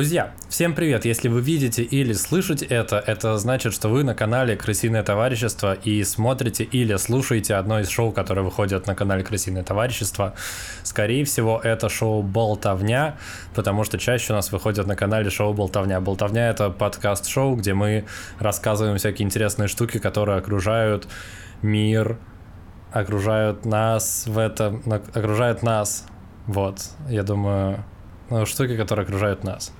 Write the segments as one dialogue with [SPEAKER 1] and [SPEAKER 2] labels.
[SPEAKER 1] Друзья, всем привет! Если вы видите или слышите это, это значит, что вы на канале Крысиное Товарищество и смотрите или слушаете одно из шоу, которые выходят на канале Крысиное Товарищество. Скорее всего, это шоу Болтовня, потому что чаще у нас выходят на канале шоу Болтовня. Болтовня — это подкаст-шоу, где мы рассказываем всякие интересные штуки, которые окружают мир, окружают нас в этом, окружают нас. Вот, я думаю, ну, штуки, которые окружают нас.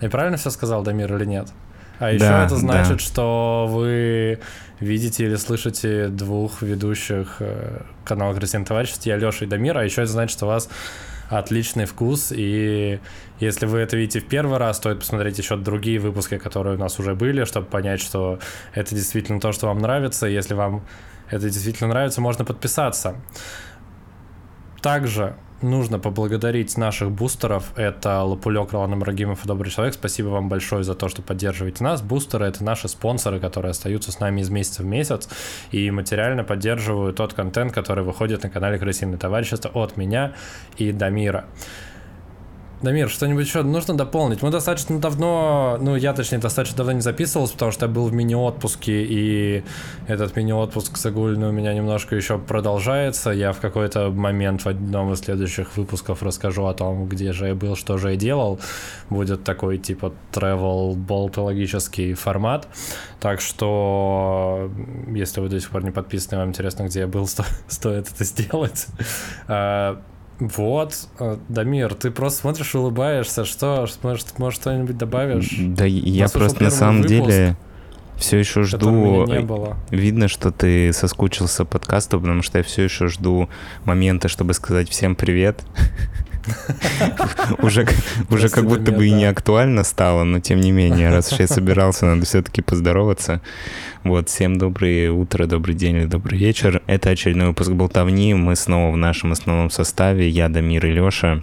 [SPEAKER 1] Я правильно все сказал, Дамир, или нет? А еще да, это значит, да. что вы видите или слышите двух ведущих э, канала Красин Товариществ, я Леша и Дамир, а еще это значит, что у вас отличный вкус, и если вы это видите в первый раз, стоит посмотреть еще другие выпуски, которые у нас уже были, чтобы понять, что это действительно то, что вам нравится. Если вам это действительно нравится, можно подписаться. Также нужно поблагодарить наших бустеров. Это Лапулек, Ролан Ибрагимов и Добрый Человек. Спасибо вам большое за то, что поддерживаете нас. Бустеры — это наши спонсоры, которые остаются с нами из месяца в месяц и материально поддерживают тот контент, который выходит на канале Крысиное товарищество от меня и Дамира. Дамир, что-нибудь еще нужно дополнить? Мы достаточно давно, ну я точнее достаточно давно не записывался, потому что я был в мини-отпуске, и этот мини-отпуск загульный у меня немножко еще продолжается. Я в какой-то момент в одном из следующих выпусков расскажу о том, где же я был, что же я делал. Будет такой типа travel болтологический формат. Так что, если вы до сих пор не подписаны, вам интересно, где я был, сто, стоит это сделать. Вот, э, Дамир, ты просто смотришь улыбаешься. Что, может, может что-нибудь добавишь?
[SPEAKER 2] Да, я просто на самом выпуск, деле все еще жду. Видно, что ты соскучился по подкасту, потому что я все еще жду момента, чтобы сказать всем привет. Уже, уже как будто бы и не актуально стало, но тем не менее, раз уж я собирался, надо все-таки поздороваться. Вот, всем доброе утро, добрый день или добрый вечер. Это очередной выпуск «Болтовни». Мы снова в нашем основном составе. Я, Дамир и Леша.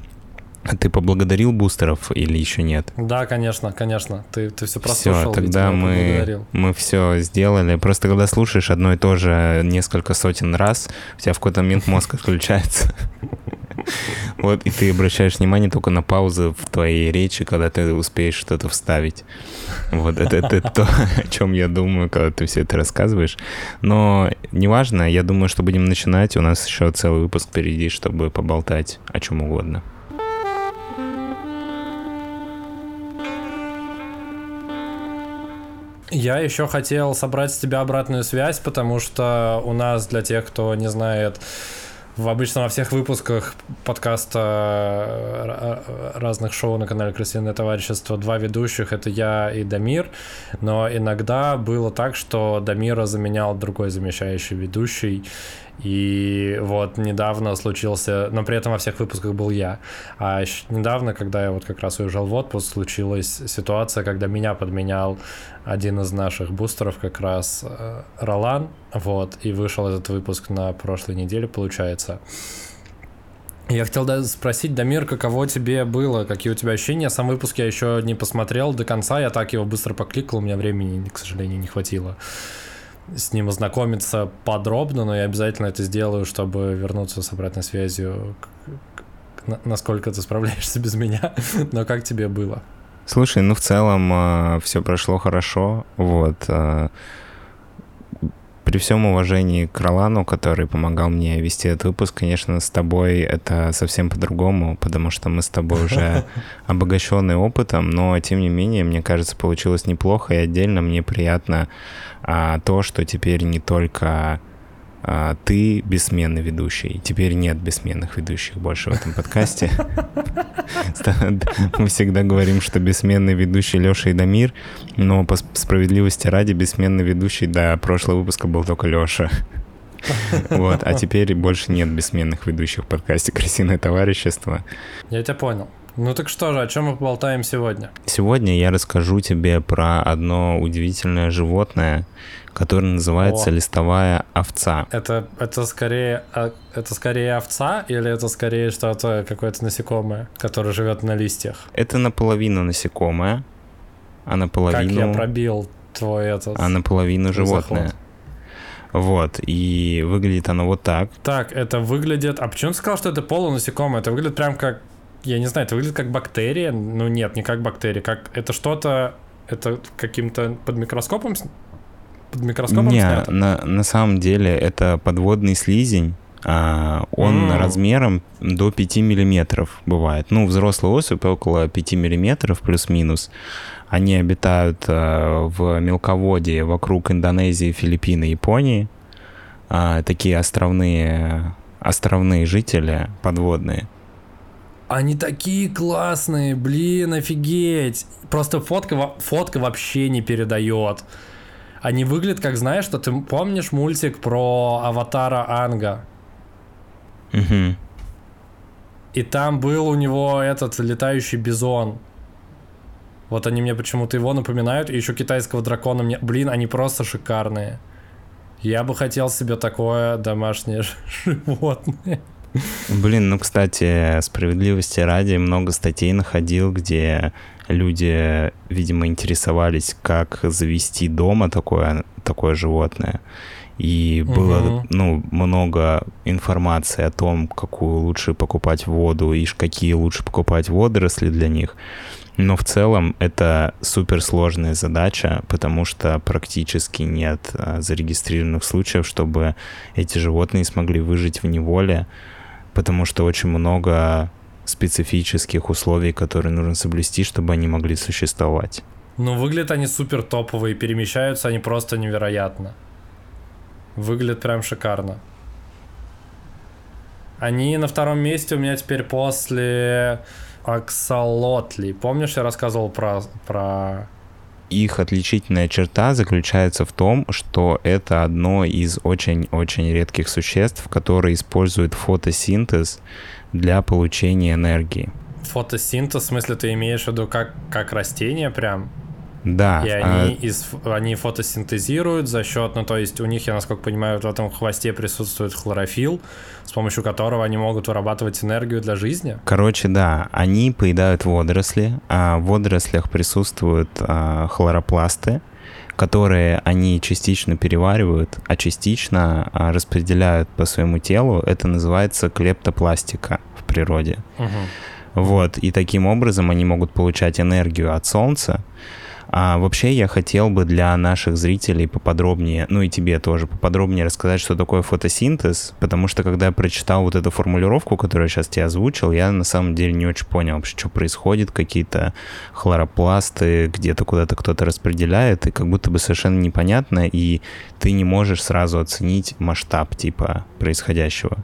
[SPEAKER 2] Ты поблагодарил бустеров или еще нет?
[SPEAKER 1] Да, конечно, конечно. Ты, ты все прослушал.
[SPEAKER 2] Все, тогда мы, мы все сделали. Просто когда слушаешь одно и то же несколько сотен раз, у тебя в какой-то момент мозг отключается. Вот, и ты обращаешь внимание только на паузы в твоей речи, когда ты успеешь что-то вставить. Вот, это, это то, о чем я думаю, когда ты все это рассказываешь. Но неважно, я думаю, что будем начинать. У нас еще целый выпуск впереди, чтобы поболтать о чем угодно.
[SPEAKER 1] Я еще хотел собрать с тебя обратную связь, потому что у нас, для тех, кто не знает, в обычно во всех выпусках подкаста э, разных шоу на канале Крысиное товарищество два ведущих это я и Дамир, но иногда было так, что Дамира заменял другой замещающий ведущий, и вот недавно случился, но при этом во всех выпусках был я. А недавно, когда я вот как раз уезжал в отпуск, случилась ситуация, когда меня подменял один из наших бустеров, как раз э, Ролан. Вот, и вышел этот выпуск на прошлой неделе, получается. Я хотел спросить, Дамир, каково тебе было, какие у тебя ощущения? Сам выпуск я еще не посмотрел до конца, я так его быстро покликал, у меня времени, к сожалению, не хватило с ним ознакомиться подробно, но я обязательно это сделаю, чтобы вернуться с обратной связью, насколько ты справляешься без меня. но как тебе было?
[SPEAKER 2] Слушай, ну в целом э, все прошло хорошо, вот. Э, при всем уважении к Ролану, который помогал мне вести этот выпуск, конечно, с тобой это совсем по-другому, потому что мы с тобой уже обогащенные опытом, но тем не менее, мне кажется, получилось неплохо, и отдельно мне приятно а, то, что теперь не только а, ты бессменный ведущий. Теперь нет бессменных ведущих больше в этом подкасте. Мы всегда говорим, что бессменный ведущий Леша и Дамир, но по справедливости ради бессменный ведущий до прошлого выпуска был только Леша. Вот, а теперь больше нет бессменных ведущих в подкасте «Крысиное товарищество».
[SPEAKER 1] Я тебя понял. Ну так что же, о чем мы поболтаем сегодня?
[SPEAKER 2] Сегодня я расскажу тебе про одно удивительное животное, которое называется о. листовая овца.
[SPEAKER 1] Это, это, скорее, а, это скорее овца или это скорее что-то, какое-то насекомое, которое живет на листьях?
[SPEAKER 2] Это наполовину насекомое, а наполовину... Как
[SPEAKER 1] я пробил твой этот...
[SPEAKER 2] А наполовину животное. Заход. Вот, и выглядит оно вот так.
[SPEAKER 1] Так, это выглядит... А почему ты сказал, что это полунасекомое? Это выглядит прям как я не знаю, это выглядит как бактерия. Ну нет, не как бактерия, как это что-то, это каким-то под микроскопом под микроскопом
[SPEAKER 2] Не,
[SPEAKER 1] снято?
[SPEAKER 2] на, на самом деле это подводный слизень. А, он
[SPEAKER 1] М.
[SPEAKER 2] размером до 5 миллиметров бывает. Ну, взрослый особь около 5 миллиметров плюс-минус. Они обитают а, в мелководье вокруг Индонезии, Филиппин и Японии. А, такие островные, островные жители подводные.
[SPEAKER 1] Они такие классные, блин, офигеть. Просто фотка, фотка вообще не передает. Они выглядят как, знаешь, что ты помнишь мультик про аватара Анга?
[SPEAKER 2] Мгм.
[SPEAKER 1] И там был у него этот летающий бизон. Вот они мне почему-то его напоминают. И еще китайского дракона мне... Блин, они просто шикарные. Я бы хотел себе такое домашнее животное.
[SPEAKER 2] Блин, ну, кстати, справедливости ради, много статей находил, где люди, видимо, интересовались, как завести дома такое, такое животное. И было,
[SPEAKER 1] Мгм.
[SPEAKER 2] ну, много информации о том, какую лучше покупать воду и какие лучше покупать водоросли для них. Но в целом это суперсложная задача, потому что практически нет а, зарегистрированных случаев, чтобы эти животные смогли выжить в неволе, потому что очень много специфических условий, которые нужно соблюсти, чтобы они могли существовать.
[SPEAKER 1] Ну, выглядят они супер топовые, перемещаются они просто невероятно. Выглядят прям шикарно. Они на втором месте у меня теперь после Аксолотли. Помнишь, я рассказывал про, про...
[SPEAKER 2] Их отличительная черта заключается в том, что это одно из очень-очень редких существ, которые используют фотосинтез для получения энергии.
[SPEAKER 1] фотосинтез? В смысле, ты имеешь в виду как, как растение прям?
[SPEAKER 2] Да,
[SPEAKER 1] И
[SPEAKER 2] а,
[SPEAKER 1] они, из, они фотосинтезируют за счет, ну то есть у них, я насколько понимаю, в этом хвосте присутствует хлорофилл, с помощью которого они могут вырабатывать энергию для жизни.
[SPEAKER 2] Короче, да, они поедают водоросли, а в водорослях присутствуют а, хлоропласты, которые они частично переваривают, а частично а, распределяют по своему телу. Это называется клептопластика в природе.
[SPEAKER 1] Мгм.
[SPEAKER 2] Вот, и таким образом они могут получать энергию от солнца. А вообще я хотел бы для наших зрителей поподробнее, ну и тебе тоже поподробнее рассказать, что такое фотосинтез, потому что когда я прочитал вот эту формулировку, которую я сейчас тебе озвучил, я на самом деле не очень понял вообще, что происходит, какие-то хлоропласты, где-то куда-то кто-то распределяет, и как будто бы совершенно непонятно, и ты не можешь сразу оценить масштаб типа происходящего.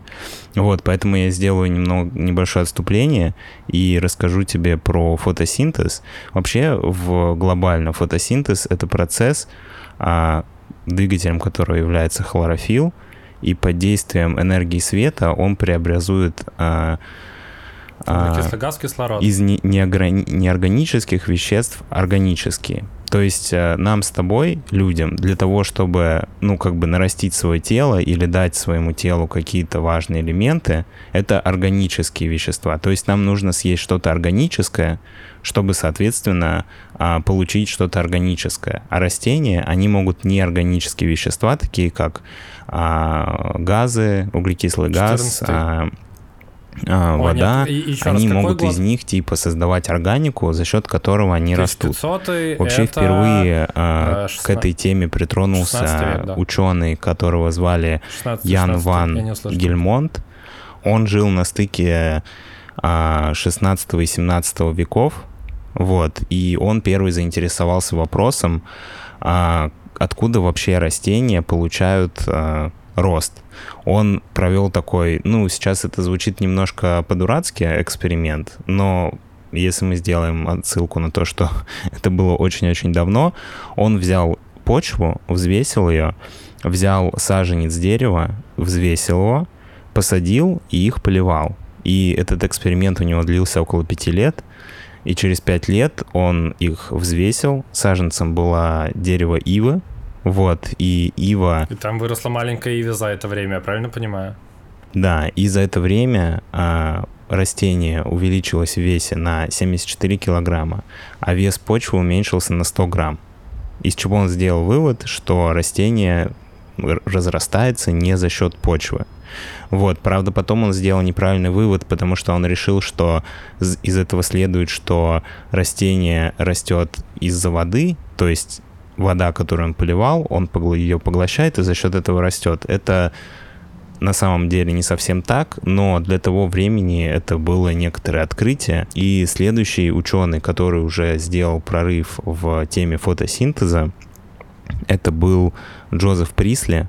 [SPEAKER 2] Вот, поэтому я сделаю немного небольшое отступление и расскажу тебе про фотосинтез. Вообще, в глобально фотосинтез это процесс, а, двигателем которого является хлорофилл, и под действием энергии света он преобразует а, а,
[SPEAKER 1] Углекислый газ, кислород.
[SPEAKER 2] из не- неорганических веществ органические. То есть э, нам с тобой, людям, для того, чтобы, ну, как бы нарастить свое тело или дать своему телу какие-то важные элементы, это органические вещества. То есть нам нужно съесть что-то органическое, чтобы, соответственно, а, получить что-то органическое. А растения, они могут неорганические вещества, такие как а, газы, углекислый газ,
[SPEAKER 1] 14-й.
[SPEAKER 2] А,
[SPEAKER 1] О,
[SPEAKER 2] вода,
[SPEAKER 1] нет, и- еще раз,
[SPEAKER 2] они
[SPEAKER 1] какой
[SPEAKER 2] могут
[SPEAKER 1] год?
[SPEAKER 2] из них типа создавать органику, за счет которого они растут.
[SPEAKER 1] 1500
[SPEAKER 2] Вообще
[SPEAKER 1] это...
[SPEAKER 2] впервые а,
[SPEAKER 1] э,
[SPEAKER 2] к этой теме
[SPEAKER 1] 16
[SPEAKER 2] притронулся
[SPEAKER 1] век, да.
[SPEAKER 2] ученый, которого звали
[SPEAKER 1] 16,
[SPEAKER 2] Ян
[SPEAKER 1] 16, я
[SPEAKER 2] Ван. Гельмонт. Он жил на стыке а, 16 и 17 веков, вот, и он первый заинтересовался вопросом, а, откуда вообще растения получают а, рост. Он провел такой, ну, сейчас это звучит немножко по-дурацки, эксперимент, но если мы сделаем отсылку на то, что это было очень-очень давно, он взял почву, взвесил ее, взял саженец дерева, взвесил его, посадил и их поливал. И этот эксперимент у него длился около пяти лет. И через пять лет он их взвесил. Саженцем было дерево ивы. Вот, и ива
[SPEAKER 1] И там выросла маленькая Иви за это время, я правильно понимаю?
[SPEAKER 2] Да, и за это время а, растение увеличилось в весе на 74 килограмма, а вес почвы уменьшился на 100 грамм. Из чего он сделал вывод, что растение разрастается не за счет почвы. Вот, правда, потом он сделал неправильный вывод, потому что он решил, что из этого следует, что растение растет из-за воды, то есть вода, которую он поливал, он ее поглощает и за счет этого растет. Это на самом деле не совсем так, но для того времени это было некоторое открытие. И следующий ученый, который уже сделал прорыв в теме фотосинтеза, это был Джозеф Присли,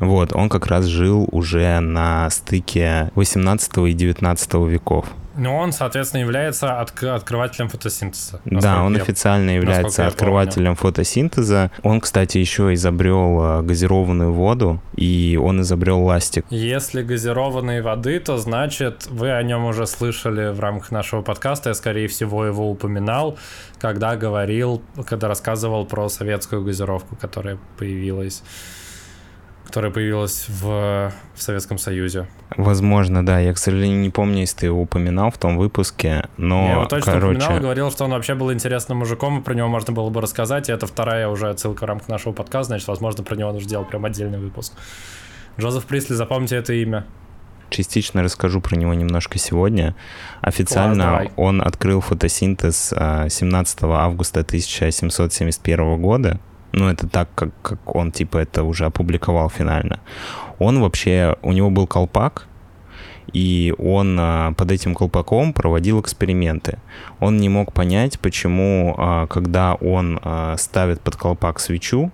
[SPEAKER 2] вот, он как раз жил уже на стыке 18 и 19 веков.
[SPEAKER 1] Но он, соответственно, является от, открывателем фотосинтеза.
[SPEAKER 2] Да, он я, официально является открывателем фотосинтеза. Он, кстати, еще изобрел э, газированную воду, и он изобрел ластик.
[SPEAKER 1] Если газированной воды, то значит, вы о нем уже слышали в рамках нашего подкаста. Я, скорее всего, его упоминал, когда говорил, когда рассказывал про советскую газировку, которая появилась которая появилась в, в Советском Союзе.
[SPEAKER 2] Возможно, да. Я, к сожалению, не помню, если ты его упоминал в том выпуске, но, Я
[SPEAKER 1] его точно короче... упоминал, говорил, что он вообще был интересным мужиком, и про него можно было бы рассказать, и это вторая уже отсылка в рамках нашего подкаста, значит, возможно, про него нужно сделать прям отдельный выпуск. Джозеф Присли, запомните это имя
[SPEAKER 2] частично расскажу про него немножко сегодня. Официально Класс, он открыл фотосинтез 17 а, августа 1771 года ну, это так, как, как он, типа, это уже опубликовал финально. Он вообще, у него был колпак, и он а, под этим колпаком проводил эксперименты. Он не мог понять, почему, а, когда он а, ставит под колпак свечу,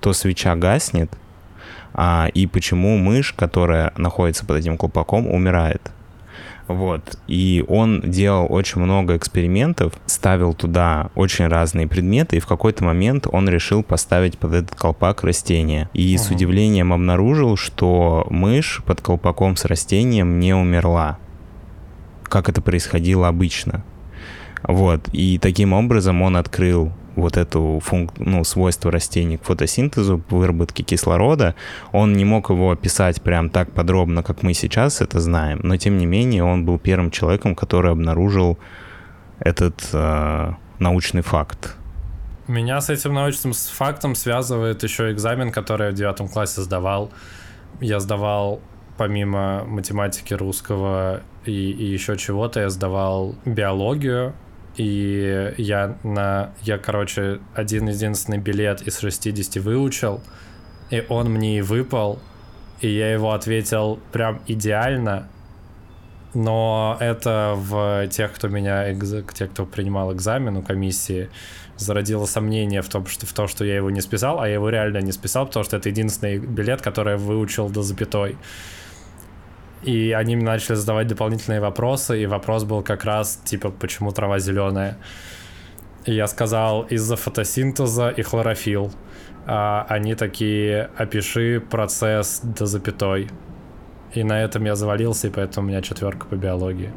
[SPEAKER 2] то свеча гаснет, а, и почему мышь, которая находится под этим колпаком, умирает. Вот. И он делал очень много экспериментов, ставил туда очень разные предметы, и в какой-то момент он решил поставить под этот колпак растение. И uh-huh. с удивлением обнаружил, что мышь под колпаком с растением не умерла, как это происходило обычно. Вот. И таким образом он открыл вот эту функ... ну, свойство растений к фотосинтезу, выработке кислорода. Он не мог его описать прям так подробно, как мы сейчас это знаем, но тем не менее он был первым человеком, который обнаружил этот э, научный факт.
[SPEAKER 1] Меня с этим научным фактом связывает еще экзамен, который я в девятом классе сдавал. Я сдавал помимо математики русского и, и еще чего-то, я сдавал биологию, и я на... Я, короче, один единственный билет из 60 выучил, и он мне и выпал, и я его ответил прям идеально, но это в тех, кто меня, тех, кто принимал экзамен у комиссии, зародило сомнение в том, что, в том, что я его не списал, а я его реально не списал, потому что это единственный билет, который я выучил до запятой. И они начали задавать дополнительные вопросы, и вопрос был как раз, типа, почему трава зеленая. И я сказал, из-за фотосинтеза и хлорофилл. А они такие, опиши процесс до запятой. И на этом я завалился, и поэтому у меня четверка по биологии.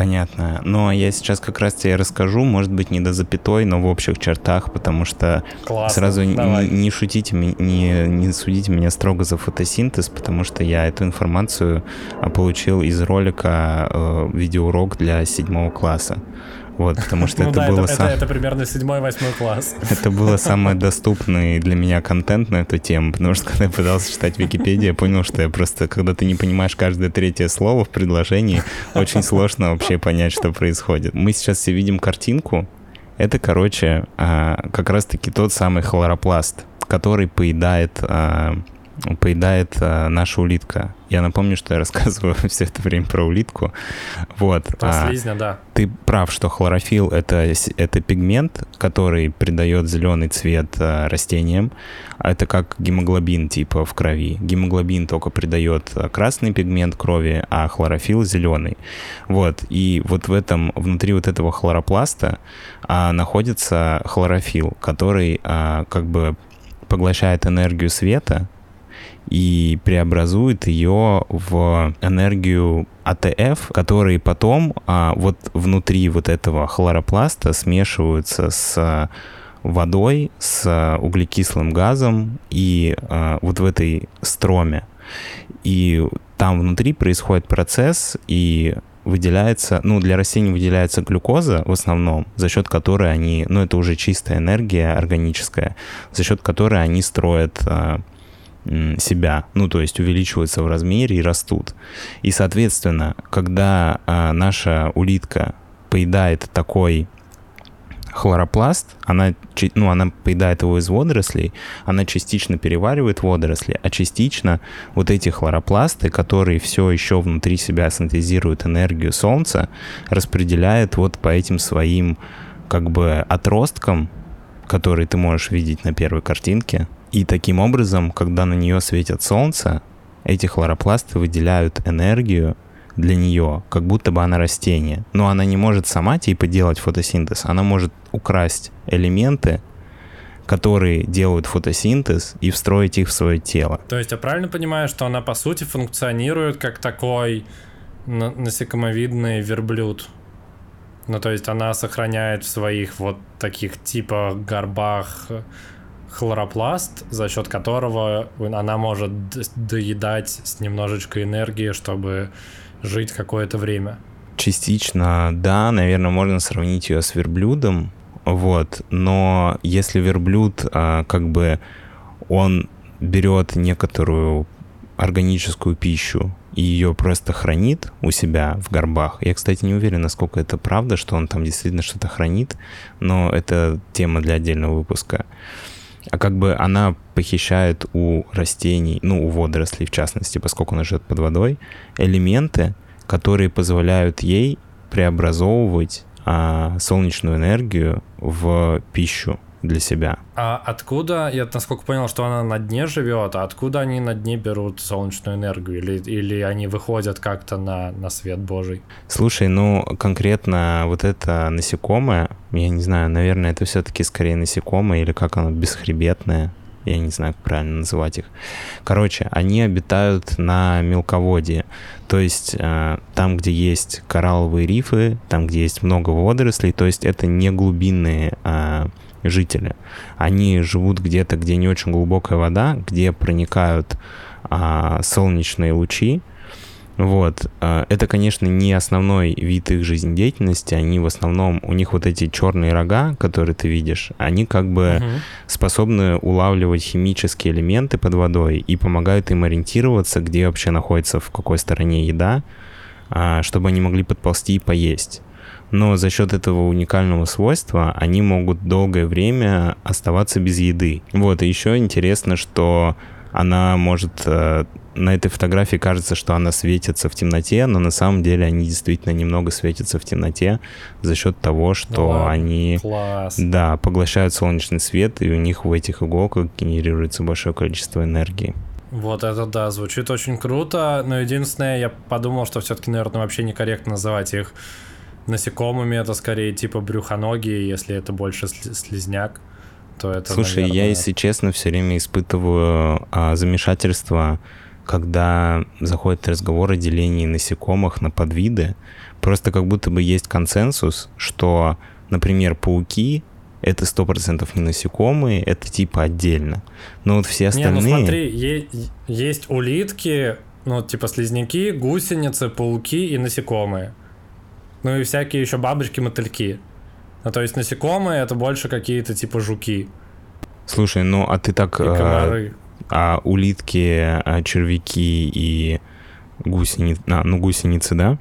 [SPEAKER 2] Понятно. Но я сейчас как раз тебе расскажу, может быть, не до запятой, но в общих чертах, потому что Классно, сразу не, не шутите, не, не судите меня строго за фотосинтез, потому что я эту информацию а, получил из ролика э, видеоурок для седьмого класса. Вот, потому что ну, это было...
[SPEAKER 1] Это, примерно седьмой-восьмой класс.
[SPEAKER 2] Это было самый доступный для меня контент на эту тему, потому что когда я пытался читать Википедию, я понял, что я просто, когда ты не понимаешь каждое третье слово в предложении, очень сложно вообще понять, что происходит. Мы сейчас все видим картинку. Это, короче, а, как раз-таки тот самый хлоропласт, который поедает а, поедает а, наша улитка. Я напомню, что я рассказываю все это время про улитку. Вот.
[SPEAKER 1] Про а, слизня, да.
[SPEAKER 2] Ты прав, что хлорофилл это, это пигмент, который придает зеленый цвет а, растениям. Это как гемоглобин типа в крови. Гемоглобин только придает а, красный пигмент крови, а хлорофилл зеленый. Вот. И вот в этом, внутри вот этого хлоропласта а, находится хлорофилл, который а, как бы поглощает энергию света, и преобразует ее в энергию АТФ, которые потом а, вот внутри вот этого хлоропласта смешиваются с водой, с углекислым газом и а, вот в этой строме. И там внутри происходит процесс, и выделяется, ну, для растений выделяется глюкоза в основном, за счет которой они, ну, это уже чистая энергия органическая, за счет которой они строят а, себя, ну то есть увеличиваются в размере и растут. И соответственно, когда а, наша улитка поедает такой хлоропласт, она, ну, она поедает его из водорослей, она частично переваривает водоросли, а частично вот эти хлоропласты, которые все еще внутри себя синтезируют энергию Солнца, распределяет вот по этим своим как бы отросткам, которые ты можешь видеть на первой картинке. И таким образом, когда на нее светит солнце, эти хлоропласты выделяют энергию для нее, как будто бы она растение. Но она не может сама типа делать фотосинтез. Она может украсть элементы, которые делают фотосинтез и встроить их в свое тело.
[SPEAKER 1] То есть я правильно понимаю, что она по сути функционирует как такой насекомовидный верблюд? Ну, то есть она сохраняет в своих вот таких типа горбах хлоропласт, за счет которого она может доедать с немножечко энергии, чтобы жить какое-то время.
[SPEAKER 2] Частично, да, наверное, можно сравнить ее с верблюдом, вот, но если верблюд, а, как бы, он берет некоторую органическую пищу и ее просто хранит у себя в горбах. Я, кстати, не уверен, насколько это правда, что он там действительно что-то хранит, но это тема для отдельного выпуска. А как бы она похищает у растений, ну, у водорослей в частности, поскольку она живет под водой, элементы, которые позволяют ей преобразовывать а, солнечную энергию в пищу для себя.
[SPEAKER 1] А откуда, я насколько понял, что она на дне живет, а откуда они на дне берут солнечную энергию? Или, или они выходят как-то на, на свет Божий?
[SPEAKER 2] Слушай, ну конкретно вот это насекомое, я не знаю, наверное, это все-таки скорее насекомое или как оно, бесхребетное, я не знаю, как правильно называть их. Короче, они обитают на мелководье, то есть э, там, где есть коралловые рифы, там, где есть много водорослей, то есть это не глубинные э, жители. Они живут где-то, где не очень глубокая вода, где проникают а, солнечные лучи. Вот. А, это, конечно, не основной вид их жизнедеятельности. Они в основном, у них вот эти черные рога, которые ты видишь, они как бы угу. способны улавливать химические элементы под водой и помогают им ориентироваться, где вообще находится, в какой стороне еда, а, чтобы они могли подползти и поесть но за счет этого уникального свойства они могут долгое время оставаться без еды. Вот, и еще интересно, что она может... Э, на этой фотографии кажется, что она светится в темноте, но на самом деле они действительно немного светятся в темноте за счет того, что ну, они...
[SPEAKER 1] Класс.
[SPEAKER 2] Да, поглощают солнечный свет, и у них в этих иголках генерируется большое количество энергии.
[SPEAKER 1] Вот это да, звучит очень круто, но единственное, я подумал, что все-таки, наверное, вообще некорректно называть их насекомыми это скорее типа брюхоногие, если это больше слизняк, то это,
[SPEAKER 2] Слушай, наверное... я, если честно, все время испытываю а, замешательство, когда заходит разговор о делении насекомых на подвиды. Просто как будто бы есть консенсус, что, например, пауки это сто процентов не насекомые, это типа отдельно. Но вот все остальные... Не, ну
[SPEAKER 1] смотри, е- есть улитки, ну типа слизняки, гусеницы, пауки и насекомые. Ну и всякие еще бабочки-мотыльки. Ну, то есть насекомые это больше какие-то типа жуки.
[SPEAKER 2] Слушай, ну а ты так... А, а улитки, а, червяки и гусеницы... А, ну гусеницы, да?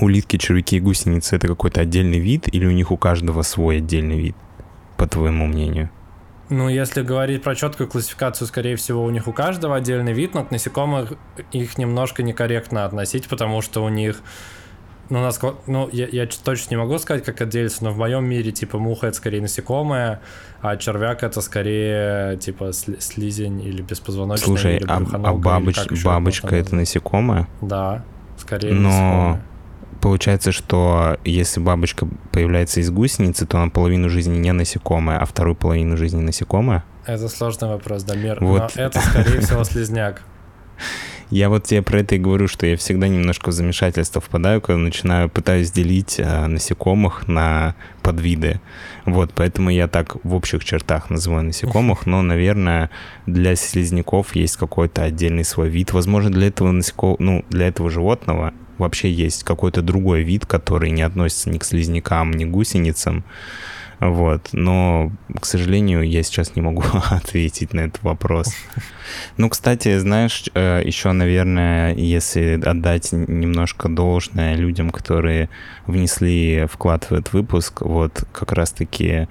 [SPEAKER 2] Улитки, червяки и гусеницы это какой-то отдельный вид или у них у каждого свой отдельный вид, по твоему мнению?
[SPEAKER 1] Ну, если говорить про четкую классификацию, скорее всего, у них у каждого отдельный вид, но к насекомым их немножко некорректно относить, потому что у них ну, нас, ну я, я точно не могу сказать, как это делится, но в моем мире, типа, муха это скорее насекомое, а червяк это скорее, типа, слизень или беспозвоночный.
[SPEAKER 2] Слушай,
[SPEAKER 1] или
[SPEAKER 2] а, а бабоч, бабочка это насекомое?
[SPEAKER 1] Да, скорее
[SPEAKER 2] но... насекомое. Получается, что если бабочка появляется из гусеницы, то она половину жизни не насекомая, а вторую половину жизни насекомая?
[SPEAKER 1] Это сложный вопрос, Дамир. Вот. Но это, скорее всего, слизняк.
[SPEAKER 2] Я вот тебе про это и говорю, что я всегда немножко в замешательство впадаю, когда начинаю, пытаюсь делить а, насекомых на подвиды. Вот, поэтому я так в общих чертах называю насекомых, но, наверное, для слизняков есть какой-то отдельный свой вид. Возможно, для этого насекомого, ну, для этого животного вообще есть какой-то другой вид, который не относится ни к слизнякам, ни к гусеницам. Вот. Но, к сожалению, я сейчас не могу ответить на этот вопрос. Ну, кстати, знаешь, э, еще, наверное, если отдать немножко должное людям, которые внесли вклад в этот выпуск, вот как раз-таки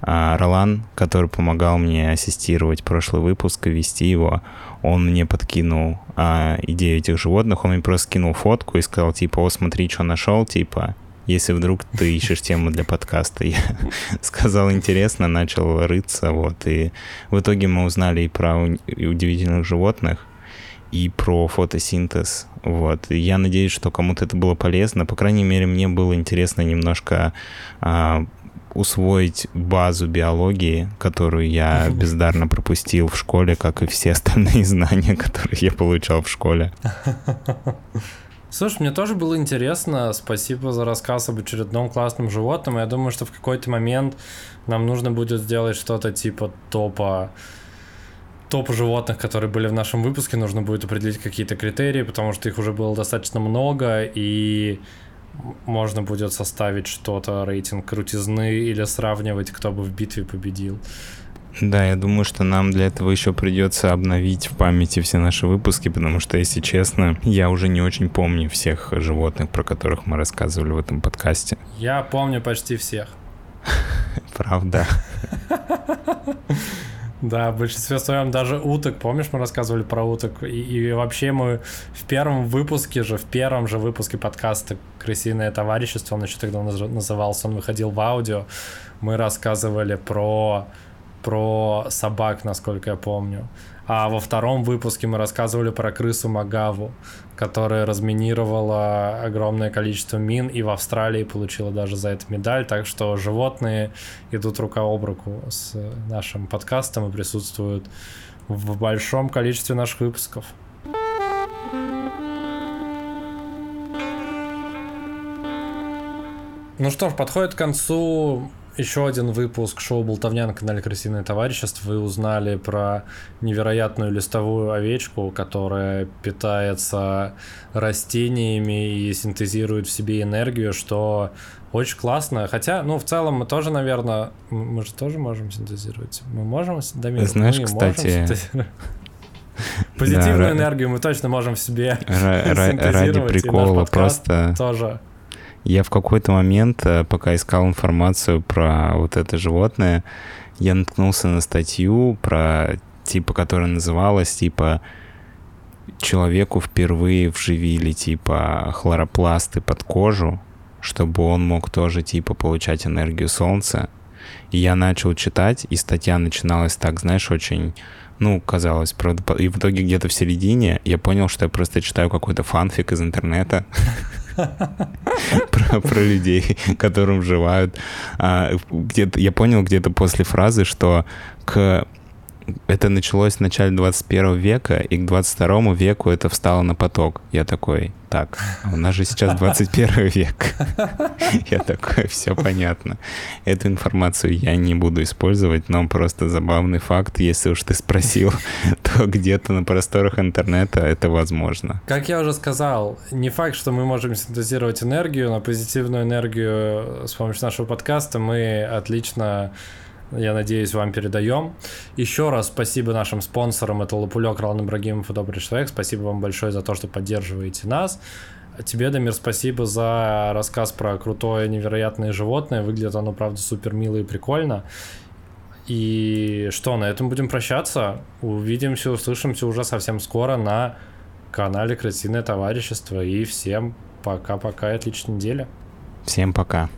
[SPEAKER 2] а, Ролан, который помогал мне ассистировать прошлый выпуск и вести его, он мне подкинул а, идею этих животных, он мне просто кинул фотку и сказал, типа, о, смотри, что нашел, типа, если вдруг ты ищешь тему для подкаста. Я сказал, интересно, начал рыться, вот, и в итоге мы узнали и про удивительных животных, и про фотосинтез, вот. И я надеюсь, что кому-то это было полезно, по крайней мере, мне было интересно немножко а, усвоить базу биологии, которую я бездарно пропустил в школе, как и все остальные знания, которые я получал в школе.
[SPEAKER 1] Слушай, мне тоже было интересно. Спасибо за рассказ об очередном классном животном. Я думаю, что в какой-то момент нам нужно будет сделать что-то типа топа топ животных, которые были в нашем выпуске, нужно будет определить какие-то критерии, потому что их уже было достаточно много, и можно будет составить что-то, рейтинг крутизны или сравнивать, кто бы в битве победил.
[SPEAKER 2] Да, я думаю, что нам для этого еще придется обновить в памяти все наши выпуски, потому что, если честно, я уже не очень помню всех животных, про которых мы рассказывали в этом подкасте.
[SPEAKER 1] Я помню почти всех.
[SPEAKER 2] Правда.
[SPEAKER 1] Да, в большинстве своем даже уток, помнишь, мы рассказывали про уток, и, и вообще мы в первом выпуске же, в первом же выпуске подкаста «Крысиное товарищество», он еще тогда назывался, он выходил в аудио, мы рассказывали про, про собак, насколько я помню. А во втором выпуске мы рассказывали про крысу Магаву, которая разминировала огромное количество мин и в Австралии получила даже за это медаль. Так что животные идут рука об руку с нашим подкастом и присутствуют в большом количестве наших выпусков. Ну что ж, подходит к концу еще один выпуск шоу «Болтовня» на канале «Крысиное товарищество». Вы узнали про невероятную листовую овечку, которая питается растениями и синтезирует в себе энергию, что очень классно. Хотя, ну, в целом мы тоже, наверное, мы же тоже можем синтезировать. Мы можем,
[SPEAKER 2] Дамир, Знаешь, мы кстати...
[SPEAKER 1] Позитивную энергию мы точно можем в себе
[SPEAKER 2] Ради прикола просто...
[SPEAKER 1] Тоже
[SPEAKER 2] я в какой-то момент, э, пока искал информацию про вот это животное, я наткнулся на статью про типа, которая называлась типа человеку впервые вживили типа хлоропласты под кожу, чтобы он мог тоже типа получать энергию солнца. И я начал читать, и статья начиналась так, знаешь, очень ну, казалось, правда, и в итоге где-то в середине я понял, что я просто читаю какой-то фанфик из интернета про, людей, которым вживают. А, где-то, я понял где-то после фразы, что к это началось в начале 21 века, и к 22 веку это встало на поток. Я такой, так, у нас же сейчас 21 век. Я такой, все понятно. Эту информацию я не буду использовать, но просто забавный факт, если уж ты спросил, то где-то на просторах интернета это возможно.
[SPEAKER 1] Как я уже сказал, не факт, что мы можем синтезировать энергию, но позитивную энергию с помощью нашего подкаста мы отлично я надеюсь, вам передаем. Еще раз спасибо нашим спонсорам. Это Лапулек, Ралан Ибрагимов и Добрый Человек. Спасибо вам большое за то, что поддерживаете нас. Тебе, Дамир, спасибо за рассказ про крутое невероятное животное. Выглядит оно, правда, супер мило и прикольно. И что, на этом будем прощаться. Увидимся, услышимся уже совсем скоро на канале Крысиное товарищество. И всем пока-пока и отличной недели.
[SPEAKER 2] Всем пока.